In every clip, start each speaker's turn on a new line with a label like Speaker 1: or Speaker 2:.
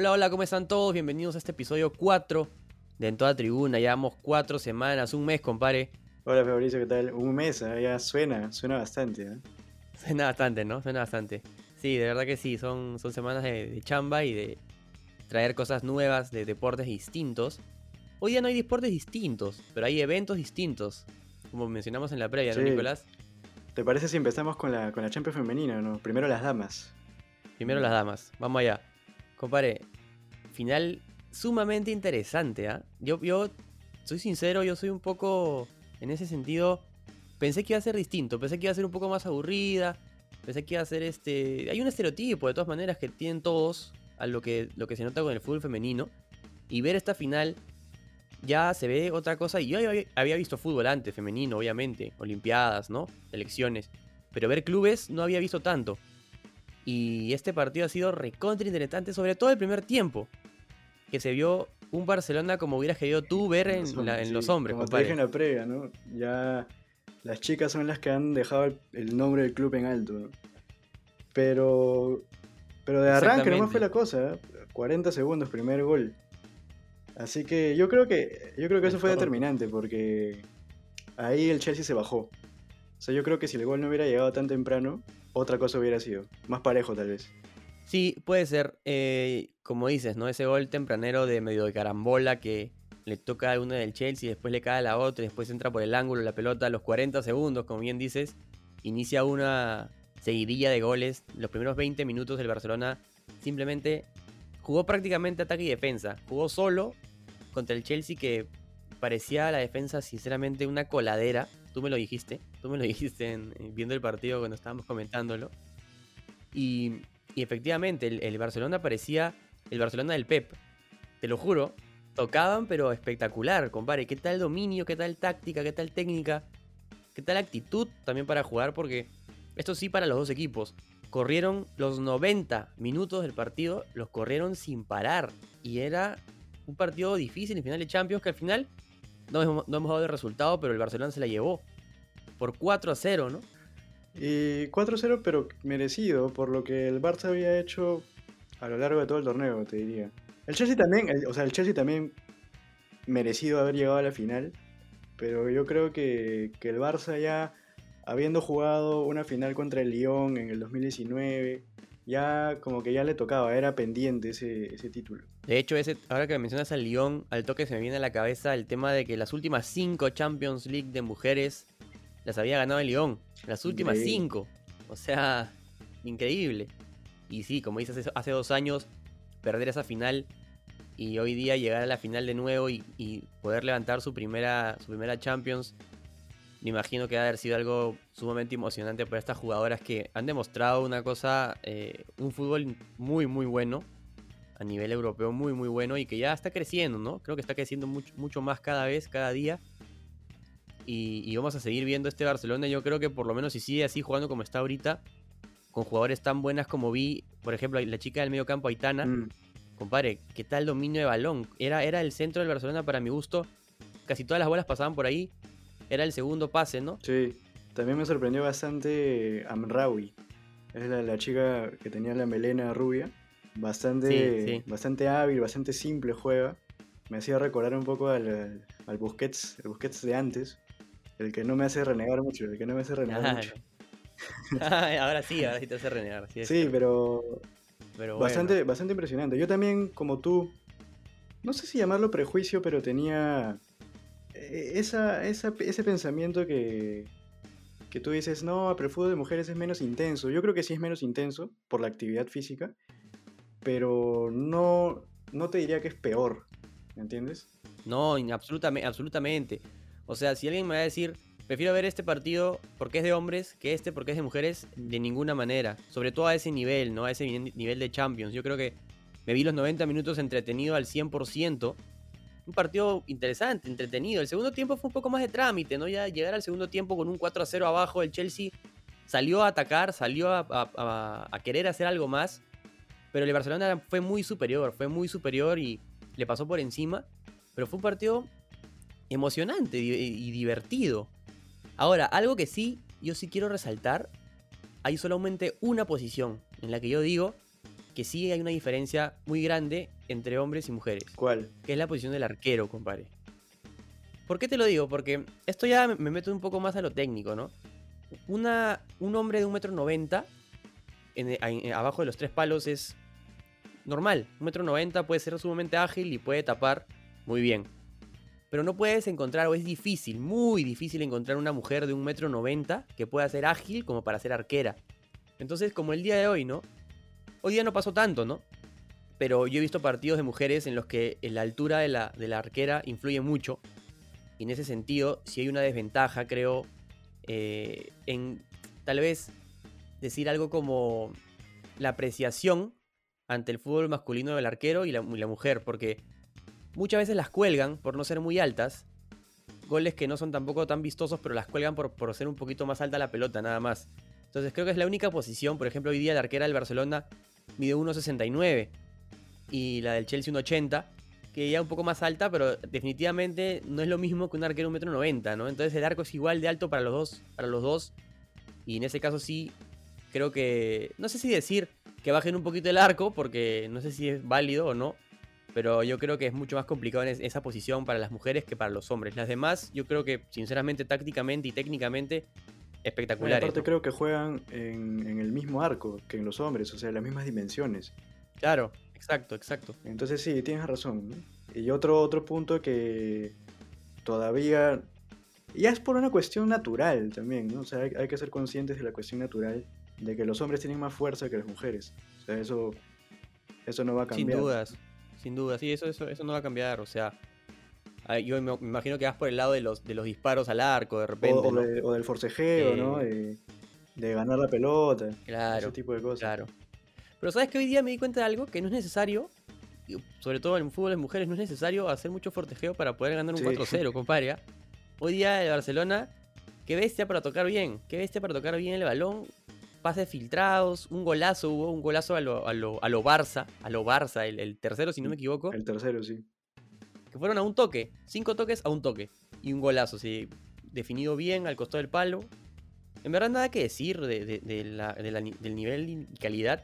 Speaker 1: Hola, hola, ¿cómo están todos? Bienvenidos a este episodio 4 de En Toda Tribuna. Llevamos cuatro semanas, un mes, compadre.
Speaker 2: Hola Fabricio, ¿qué tal? Un mes, ¿eh? ya suena, suena bastante. ¿eh?
Speaker 1: Suena bastante, ¿no? Suena bastante. Sí, de verdad que sí, son, son semanas de, de chamba y de traer cosas nuevas de deportes distintos. Hoy día no hay deportes distintos, pero hay eventos distintos, como mencionamos en la previa, ¿no. Nicolás?
Speaker 2: ¿Te parece si empezamos con la, con la Champions femenina, no? Primero las damas.
Speaker 1: Primero las damas, vamos allá. Compadre, final sumamente interesante, ¿ah? Yo, yo, soy sincero, yo soy un poco, en ese sentido, pensé que iba a ser distinto, pensé que iba a ser un poco más aburrida, pensé que iba a ser este... Hay un estereotipo, de todas maneras, que tienen todos a lo que, lo que se nota con el fútbol femenino, y ver esta final ya se ve otra cosa, y yo había, visto fútbol antes, femenino, obviamente, olimpiadas, ¿no? Selecciones, pero ver clubes no había visto tanto. Y este partido ha sido recontra interesante, sobre todo el primer tiempo. Que se vio un Barcelona como hubieras querido tú ver en,
Speaker 2: Los
Speaker 1: la-
Speaker 2: hombres,
Speaker 1: en
Speaker 2: sí,
Speaker 1: los hombres,
Speaker 2: Como te
Speaker 1: compadre.
Speaker 2: dije en la previa, ¿no? Ya las chicas son las que han dejado el, el nombre del club en alto, ¿no? Pero, pero de arranque nomás fue la cosa, ¿eh? 40 segundos, primer gol. Así que yo creo que yo creo que eso fue determinante porque ahí el Chelsea se bajó. O sea, yo creo que si el gol no hubiera llegado tan temprano, otra cosa hubiera sido. Más parejo tal vez.
Speaker 1: Sí, puede ser. eh, como dices, ¿no? Ese gol tempranero de medio de carambola que le toca a una del Chelsea, después le cae a la otra, y después entra por el ángulo la pelota a los 40 segundos, como bien dices. Inicia una seguidilla de goles. Los primeros 20 minutos del Barcelona simplemente jugó prácticamente ataque y defensa. Jugó solo contra el Chelsea que parecía la defensa sinceramente una coladera. Tú me lo dijiste, tú me lo dijiste en- en- viendo el partido cuando estábamos comentándolo. Y, efectivamente, el, el Barcelona parecía el Barcelona del Pep. Te lo juro. Tocaban, pero espectacular, compadre. ¿Qué tal dominio? ¿Qué tal táctica? ¿Qué tal técnica? ¿Qué tal actitud también para jugar? Porque esto sí para los dos equipos. Corrieron los 90 minutos del partido, los corrieron sin parar. Y era un partido difícil en final de Champions que al final no no hemos dado el resultado, pero el Barcelona se la llevó. Por 4 a 0, ¿no?
Speaker 2: Y 4-0, pero merecido, por lo que el Barça había hecho a lo largo de todo el torneo, te diría. El Chelsea también, el- o sea, el Chelsea también merecido haber llegado a la final, pero yo creo que, que el Barça ya, habiendo jugado una final contra el Lyon en el 2019, ya como que ya le tocaba, era pendiente ese, ese título.
Speaker 1: De hecho, ese, ahora que mencionas al Lyon, al toque se me viene a la cabeza el tema de que las últimas 5 Champions League de mujeres las había ganado el Lyon. Las últimas
Speaker 2: Increíble.
Speaker 1: 5. O sea, increíble. Y sí, como dices, hace- hace dos años perder esa final y hoy día llegar a la final de nuevo y, y poder levantar su primera, su primera Champions, me imagino que ha haber sido algo sumamente emocionante para estas jugadoras que han demostrado una cosa, eh, un fútbol muy, muy bueno a nivel europeo muy muy bueno y que ya está creciendo, ¿no? Creo que está creciendo mucho, mucho más cada vez, cada día. Y, y vamos a seguir viendo este Barcelona. Yo creo que por lo menos si sigue así jugando como está ahorita, con jugadores tan buenas como vi, por ejemplo, la chica del medio campo Aitana,
Speaker 2: Mm.
Speaker 1: compadre, ¿qué tal dominio de balón? Era, era el centro del Barcelona para mi gusto. Casi todas las bolas pasaban por ahí. Era el segundo pase, ¿no?
Speaker 2: Sí, también me sorprendió bastante Amraoui. Es la, la chica que tenía la melena rubia. Bastante,
Speaker 1: Sí, sí.
Speaker 2: bastante hábil, bastante simple juega. Me hacía recordar un poco al, al, al Busquets, el Busquets de antes. El que no me hace renegar mucho, el que no me hace renegar mucho.
Speaker 1: ahora sí, ahora sí te hace renegar. Sí,
Speaker 2: pero
Speaker 1: pero bueno.
Speaker 2: bastante, bastante impresionante. Yo también, como tú, no sé si llamarlo prejuicio, pero tenía eh, esa, esa- ese pensamiento que, que tú dices, no, pero el fútbol de mujeres es menos intenso. Yo creo que sí es menos intenso por la actividad física, pero no, no te diría que es peor, ¿me entiendes?
Speaker 1: No, absolutamente, absolutamente. O sea, si alguien me va a decir, prefiero ver este partido porque es de hombres que este porque es de mujeres, de ninguna manera. Sobre todo a ese nivel, ¿no? A ese ni- nivel de Champions. Yo creo que me vi los 90 minutos entretenido al 100%. Un partido interesante, entretenido. El segundo tiempo fue un poco más de trámite, ¿no? Ya llegar al segundo tiempo con un 4 a 0 abajo, el Chelsea salió a atacar, salió a- a querer hacer algo más. Pero el Barcelona fue muy superior, fue muy superior y le pasó por encima. Pero fue un partido emocionante y, y divertido. Ahora, algo que sí, yo sí quiero resaltar, hay solamente una posición en la que yo digo que sí hay una diferencia muy grande entre hombres y mujeres,
Speaker 2: ¿Cuál?
Speaker 1: que es la posición del arquero, compadre. ¿Por qué te lo digo? Porque esto ya me- me meto un poco más a lo técnico, ¿no? Una, un hombre de un metro noventa en- en- abajo de los tres palos es normal. Un metro noventa puede ser sumamente ágil y puede tapar muy bien. Pero no puedes encontrar, o es difícil, muy difícil encontrar una mujer de un metro noventa que pueda ser ágil como para ser arquera. Entonces, como el día de hoy, ¿no? Hoy día no pasó tanto, ¿no? Pero yo he visto partidos de mujeres en los que la altura de la, de la arquera influye mucho. Y en ese sentido, si hay una desventaja, creo, eh, en tal vez decir algo como la apreciación ante el fútbol masculino del arquero y la, y la mujer, porque muchas veces las cuelgan por no ser muy altas. Goles que no son tampoco tan vistosos, pero las cuelgan por, por ser un poquito más alta la pelota, nada más. Entonces creo que es la única posición. Por ejemplo, hoy día la arquera del Barcelona mide 1,69 y la del Chelsea 1,80, que ya un poco más alta, pero definitivamente no es lo mismo que un arquero 1,90m, ¿no? Entonces el arco es igual de alto para los dos, para los dos. Y en ese caso sí, creo que. No sé si decir que bajen un poquito el arco, porque no sé si es válido o no. Pero yo creo que es mucho más complicado en es- esa posición para las mujeres que para los hombres. Las demás, yo creo que, sinceramente, tácticamente y técnicamente,
Speaker 2: Bueno,
Speaker 1: espectaculares.
Speaker 2: aparte
Speaker 1: ¿no?
Speaker 2: creo que juegan en, en el mismo arco que en los hombres, o sea, las mismas dimensiones.
Speaker 1: Claro, exacto, exacto.
Speaker 2: Entonces sí, tienes razón. ¿no? Y otro, otro punto que todavía... Ya es por una cuestión natural también, ¿no? O sea, hay, hay que ser conscientes de la cuestión natural de que los hombres tienen más fuerza que las mujeres. O sea, eso, eso no va a
Speaker 1: Sin
Speaker 2: cambiar.
Speaker 1: dudas, sin dudas. Sí, eso, eso, eso no va a cambiar. O sea, yo me imagino que vas por el lado de los, de los disparos al arco de repente.
Speaker 2: o
Speaker 1: ¿no?
Speaker 2: de- o del forcejeo, ¿no?
Speaker 1: Eh,
Speaker 2: De, de ganar la pelota,
Speaker 1: Claro,
Speaker 2: ese tipo de cosas.
Speaker 1: claro. Pero sabes que hoy día me di cuenta de algo que no es necesario, sobre todo en el fútbol de mujeres, no es necesario hacer mucho fortejeo para poder ganar un
Speaker 2: Sí.
Speaker 1: 4-0, compadre. ¿ah? Hoy día el Barcelona, qué bestia para tocar bien, qué bestia para tocar bien el balón. Pases filtrados, un golazo hubo, un golazo a lo, a lo, a lo Barça, a lo Barça, el, el tercero si no me equivoco.
Speaker 2: El tercero, sí.
Speaker 1: que fueron a un toque, cinco toques a un toque y un golazo, sí, definido bien al costado del palo. En verdad nada que decir de, de- de la- del nivel y calidad.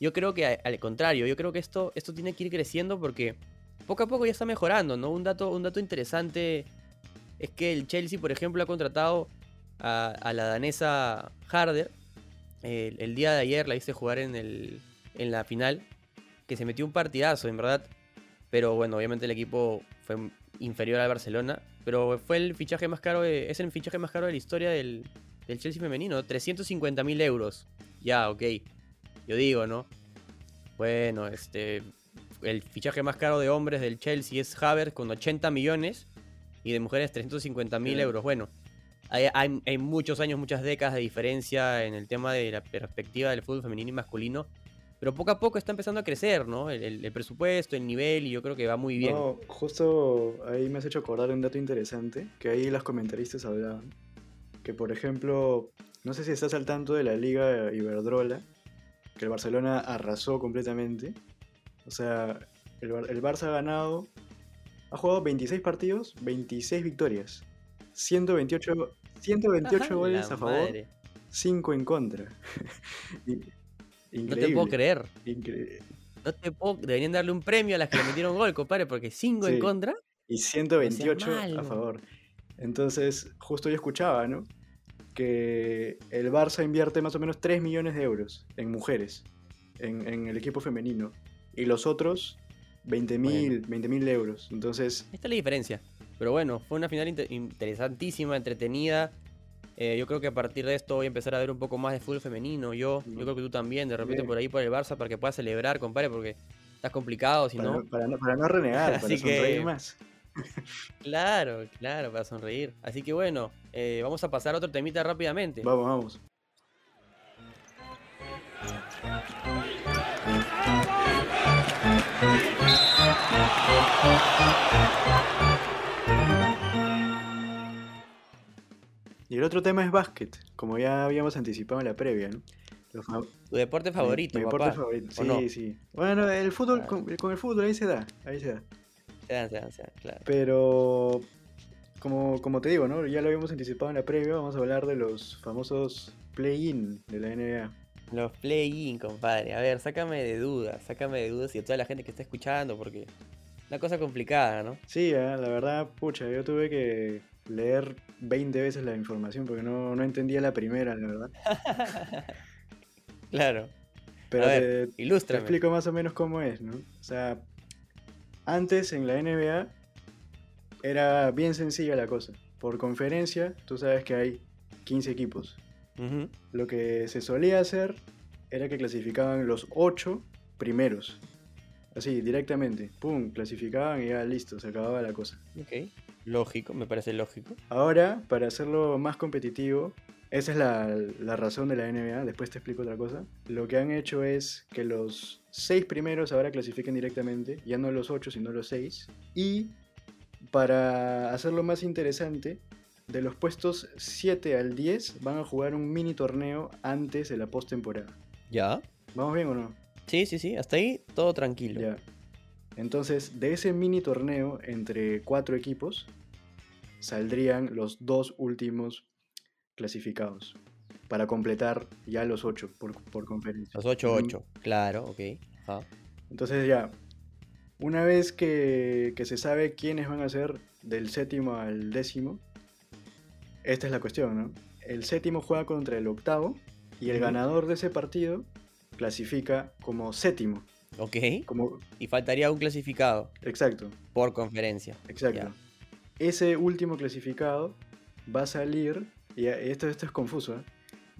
Speaker 1: Yo creo que al contrario, yo creo que esto, esto tiene que ir creciendo porque poco a poco ya está mejorando, ¿no? Un dato, un dato interesante es que el Chelsea, por ejemplo, ha contratado a, a la danesa Harder. El, el día de ayer la hice jugar en, el, en la final, que se metió un partidazo, en verdad. Pero bueno, obviamente el equipo fue inferior al Barcelona. Pero fue el fichaje más caro, de- es el fichaje más caro de la historia del, del Chelsea femenino. 350 mil euros. Ya, ok. Yo digo, ¿no? Bueno, este. El fichaje más caro de hombres del Chelsea es Havertz con 80 millones. Y de mujeres 350 mil euros. Bueno, hay, muchos años, muchas décadas de diferencia en el tema de la perspectiva del fútbol femenino y masculino. Pero poco a poco está empezando a crecer, ¿no? El, presupuesto, el nivel, y yo creo que va muy bien.
Speaker 2: No, justo ahí me has hecho acordar un dato interesante, que ahí las comentaristas hablaban. Que por ejemplo, no sé si estás al tanto de la Liga Iberdrola, que el Barcelona arrasó completamente. O sea, el, el Barça ha ganado, ha jugado 26 partidos, 26 victorias, 128, 128
Speaker 1: Ajá,
Speaker 2: goles a favor,
Speaker 1: madre.
Speaker 2: 5 en contra.
Speaker 1: No te puedo creer. No te puedo... Deberían darle un premio a las que le metieron gol, compadre, porque 5 en contra.
Speaker 2: y 128 a favor. Entonces, justo yo escuchaba, ¿no? Que el Barça invierte más o menos 3 millones de euros en mujeres, en, en el equipo femenino. Y los otros, 20 mil euros. Entonces,
Speaker 1: Esta es la diferencia. Pero bueno, fue una final inte- interesantísima, entretenida. Eh, yo creo que a partir de esto voy a empezar a ver un poco más de fútbol femenino. Yo, yo creo que tú también, de repente
Speaker 2: Bien.
Speaker 1: por ahí por el Barça, para que puedas celebrar, compadre, porque estás complicado, si
Speaker 2: para,
Speaker 1: no.
Speaker 2: para, no, para no renegar, para
Speaker 1: Así
Speaker 2: sonreír
Speaker 1: que-
Speaker 2: más.
Speaker 1: Claro, claro, para sonreír. Así que bueno, eh, vamos a pasar a otro temita rápidamente.
Speaker 2: Vamos, vamos. Y el otro tema es básquet, como ya habíamos anticipado en la previa, ¿no?
Speaker 1: Tu deporte
Speaker 2: mi-
Speaker 1: favorito,
Speaker 2: mi,
Speaker 1: papá.
Speaker 2: deporte favorito.
Speaker 1: ¿o
Speaker 2: Sí,
Speaker 1: no?
Speaker 2: sí. Bueno, el fútbol,
Speaker 1: Claro.
Speaker 2: con, con el fútbol ahí se da, ahí se da.
Speaker 1: Se dan, se dan, se dan, claro.
Speaker 2: Pero, como, como te digo, ¿no? Ya lo habíamos anticipado en la previa, vamos a hablar de los famosos play-in de la NBA.
Speaker 1: Los play-in, compadre. A ver, sácame de dudas, sácame de dudas y a toda la gente que está escuchando, porque una cosa complicada, ¿no?
Speaker 2: Sí, ah, la verdad, pucha, yo tuve que leer 20 veces la información porque no, no entendía la primera, la verdad.
Speaker 1: Claro.
Speaker 2: Pero
Speaker 1: a
Speaker 2: te,
Speaker 1: ver,
Speaker 2: te
Speaker 1: ilústrame.
Speaker 2: explico más o menos cómo es, ¿no? O sea, antes en la NBA era bien sencilla la cosa. Por conferencia, tú sabes que hay 15 equipos. Lo que se solía hacer era que clasificaban los 8 primeros. Así, directamente. Pum, clasificaban y ya listo, se acababa la cosa.
Speaker 1: Ok. Lógico, me parece lógico.
Speaker 2: Ahora, para hacerlo más competitivo, esa es la, la razón de la NBA, después te explico otra cosa. Lo que han hecho es que los 6 primeros ahora clasifiquen directamente, ya no los 8, sino los 6. Y para hacerlo más interesante, de los puestos 7 al 10 van a jugar un mini torneo antes de la postemporada.
Speaker 1: ¿Ya?
Speaker 2: ¿Vamos bien o no?
Speaker 1: Sí, sí, sí. Hasta ahí todo tranquilo.
Speaker 2: Ya. Entonces, de ese mini torneo entre cuatro equipos, saldrían los dos últimos clasificados para completar ya los ocho por, por conferencia.
Speaker 1: Los 8-8. Claro, ok. Ajá.
Speaker 2: Entonces ya, una vez que, que se sabe quiénes van a ser del séptimo al décimo, esta es la cuestión, ¿no? El séptimo juega contra el octavo y el ganador de ese partido clasifica como séptimo.
Speaker 1: Ok.
Speaker 2: Como,
Speaker 1: Y faltaría un clasificado
Speaker 2: exacto,
Speaker 1: por conferencia.
Speaker 2: exacto. Ese último clasificado va a salir, y esto, esto es confuso, ¿eh?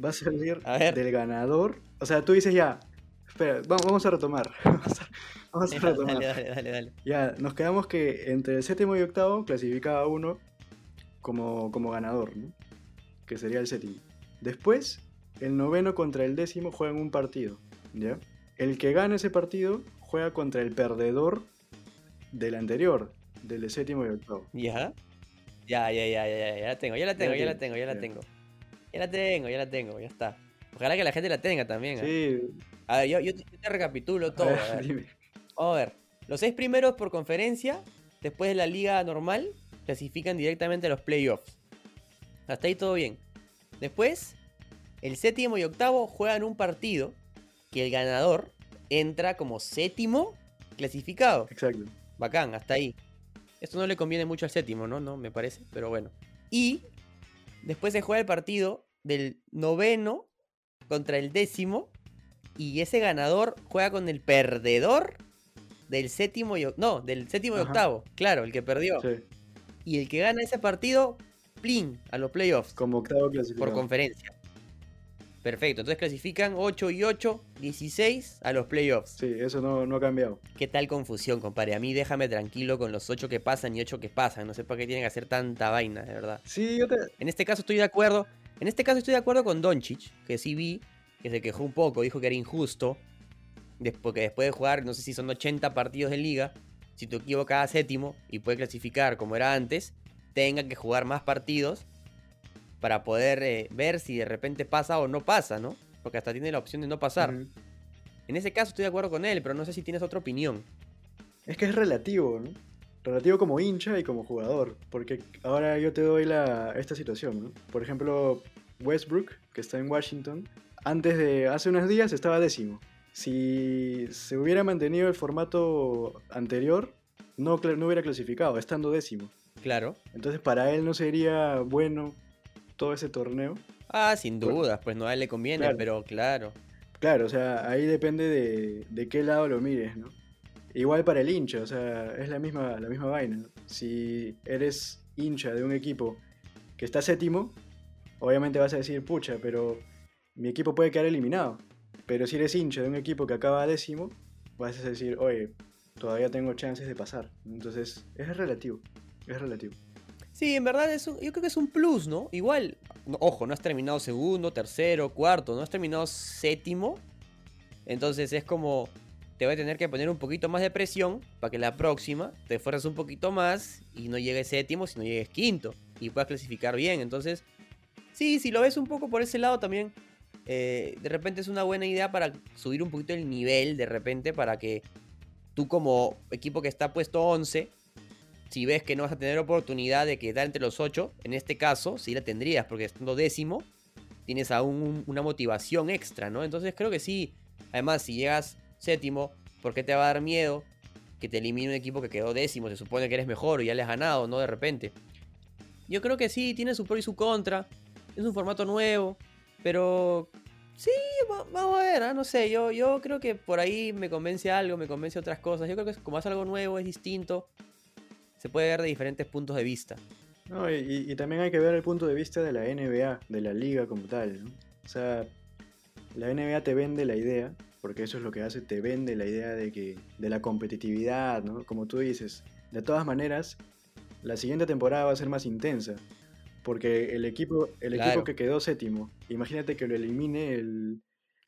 Speaker 2: va a salir
Speaker 1: A
Speaker 2: del ganador. O sea, tú dices ya, espera, vamos, a retomar. vamos a, vamos a retomar.
Speaker 1: dale, dale, dale.
Speaker 2: Ya, nos quedamos que entre el séptimo y octavo clasificaba uno como, como ganador, ¿no? Que sería el séptimo. Después, el noveno contra el décimo juegan un partido, ¿ya? El que gana ese partido juega contra el perdedor del anterior, del séptimo y octavo.
Speaker 1: ¿Ya? Ya, ya, ya, ya, ya, ya la tengo, ya la tengo, ya la tengo, ya la tengo. Ya la tengo, ya la tengo, ya está. Ojalá que la gente la tenga también. ¿ah?
Speaker 2: Sí,
Speaker 1: A ver, yo, yo te, recapitulo todo. a ver.
Speaker 2: dime.
Speaker 1: A ver. Los seis primeros por conferencia, después de la liga normal, clasifican directamente a los playoffs. Hasta ahí todo bien. Después, el séptimo y octavo juegan un partido que el ganador entra como séptimo clasificado.
Speaker 2: Exacto.
Speaker 1: Bacán, hasta ahí. Esto no le conviene mucho al séptimo, ¿no? No, me parece, pero bueno. Y después se juega el partido del noveno contra el décimo. Y ese ganador juega con el perdedor del séptimo y... No, del séptimo y octavo. Claro, el que perdió.
Speaker 2: Sí,
Speaker 1: Y el que gana ese partido, plin, a los playoffs.
Speaker 2: como octavo
Speaker 1: Por
Speaker 2: clasificado.
Speaker 1: conferencia. Perfecto, entonces clasifican 8 y 8, 16 a los playoffs.
Speaker 2: Sí, eso no, no ha cambiado.
Speaker 1: ¿Qué tal confusión, compadre? A mí déjame tranquilo con los 8 que pasan y 8 que pasan. No sé para qué tienen que hacer tanta vaina, de verdad.
Speaker 2: Sí, yo te...
Speaker 1: En este caso estoy de acuerdo. En este caso estoy de acuerdo con Doncic, que sí vi, que se quejó un poco, dijo que era injusto. Porque después de jugar, no sé si son 80 partidos de liga, si tu equipo cada séptimo y puede clasificar como era antes, tenga que jugar más partidos para poder eh, ver si de repente pasa o no pasa, ¿no? Porque hasta tiene la opción de no pasar. En ese caso estoy de acuerdo con él, pero no sé si tienes otra opinión.
Speaker 2: Es que es relativo, ¿no? Relativo como hincha y como jugador. Porque ahora yo te doy la, esta situación, ¿no? Por ejemplo, Westbrook, que está en Washington, antes de. hace unos días estaba décimo. Si se hubiera mantenido el formato anterior, no, no hubiera clasificado, estando décimo.
Speaker 1: Claro.
Speaker 2: Entonces, para él no sería bueno todo ese torneo.
Speaker 1: Ah, sin dudas, pues no a él le conviene,
Speaker 2: claro.
Speaker 1: pero claro.
Speaker 2: Claro, o sea, ahí depende de, de qué lado lo mires, ¿no? Igual para el hincha, o sea, es la misma, la misma vaina. Si eres hincha de un equipo que está séptimo, obviamente vas a decir, pucha, pero mi equipo puede quedar eliminado. Pero si eres hincha de un equipo que acaba décimo, vas a decir, oye, todavía tengo chances de pasar. Entonces, es relativo, es relativo.
Speaker 1: Sí, en verdad es un- yo creo que es un plus, ¿no? Igual, ojo, no has terminado segundo, tercero, cuarto, no has terminado séptimo. Entonces es como te va a tener que poner un poquito más de presión para que la próxima te esfuerces un poquito más y no llegues séptimo, sino llegues quinto y puedas clasificar bien. Entonces, sí, si lo ves un poco por ese lado también, eh, de repente es una buena idea para subir un poquito el nivel, de repente, para que tú como equipo que está puesto 11, si ves que no vas a tener oportunidad de quedar entre los 8, en este caso sí la tendrías, porque estando décimo, tienes aún una motivación extra, ¿no? Entonces creo que sí. Además, si llegas séptimo, ¿por qué te va a dar miedo que te elimine un equipo que quedó décimo? Se supone que eres mejor y ya le has ganado, ¿no? De repente. Yo creo que sí, tiene su pro y su contra. Es un formato nuevo, pero sí, vamos a ver, ¿ah? no sé, yo, yo creo que por ahí me convence algo, me convence otras cosas. Yo creo que como es algo nuevo, es distinto, se puede ver de diferentes puntos de vista.
Speaker 2: No, y, también hay que ver el punto de vista de la NBA, de la liga como tal. ¿no? O sea, la NBA te vende la idea, porque eso es lo que hace, te vende la idea de que de la competitividad, ¿no? Como tú dices, de todas maneras, la siguiente temporada va a ser más intensa, porque el equipo, el equipo que quedó séptimo, imagínate que lo elimine el,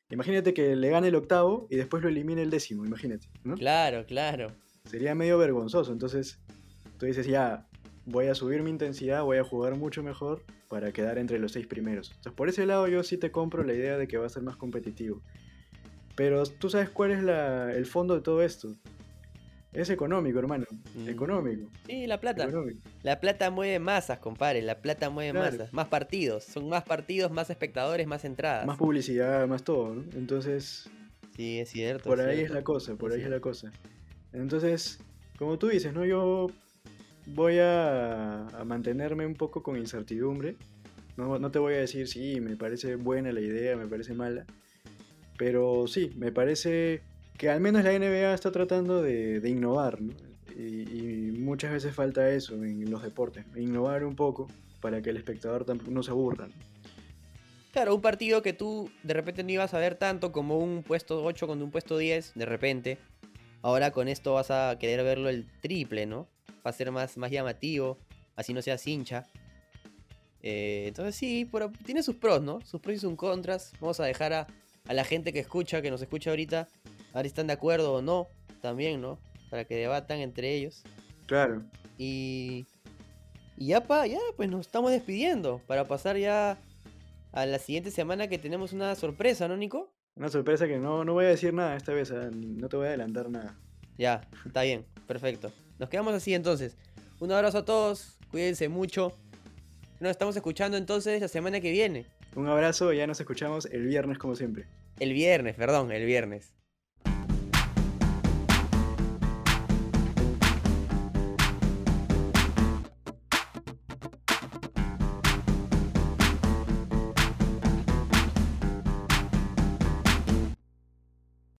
Speaker 2: imagínate que le gane el octavo y después lo elimine el décimo, imagínate, ¿no?
Speaker 1: Claro, claro.
Speaker 2: Sería medio vergonzoso, entonces tú dices ya, voy a subir mi intensidad, voy a jugar mucho mejor para quedar entre los seis primeros. Entonces, por ese lado yo sí te compro la idea de que va a ser más competitivo. Pero tú sabes cuál es el fondo de todo esto. Es económico, hermano. Mm. Económico.
Speaker 1: Sí, la plata. La plata mueve masas, compadre. La plata mueve masas. Más partidos. Son más partidos, más espectadores, más entradas.
Speaker 2: Más publicidad, más todo, ¿no? Entonces.
Speaker 1: Sí, es cierto.
Speaker 2: Por ahí es la cosa, por ahí es la cosa. Entonces, como tú dices, ¿no? Yo voy a, mantenerme un poco con incertidumbre. No, no, te voy a decir si me parece buena la idea, me parece mala. Pero sí, me parece que al menos la NBA está tratando de, innovar. Y, muchas veces falta eso en los deportes. Innovar un poco para que el espectador no se aburra.
Speaker 1: Claro, un partido que tú de repente no ibas a ver tanto como un puesto 8 con un puesto 10, de repente. Ahora con esto vas a querer verlo el triple, ¿no? Va a ser más, más llamativo, así no seas hincha. Eh, entonces sí, pero tiene sus pros, ¿no? Sus pros y sus contras. Vamos a dejar a, la gente que escucha, que nos escucha ahorita, a ver si están de acuerdo o no, también, ¿no? Para que debatan entre ellos.
Speaker 2: Claro.
Speaker 1: Y, y ya, pa, ya, pues nos estamos despidiendo para pasar ya a la siguiente semana que tenemos una sorpresa, ¿no, Nico?
Speaker 2: Una sorpresa que no, no voy a decir nada esta vez, no te voy a adelantar nada.
Speaker 1: Ya, está bien, perfecto. Nos quedamos así entonces. Un abrazo a todos, cuídense mucho. Nos estamos escuchando entonces la semana que viene.
Speaker 2: Un abrazo, ya nos escuchamos el viernes como siempre.
Speaker 1: El viernes, perdón, el viernes.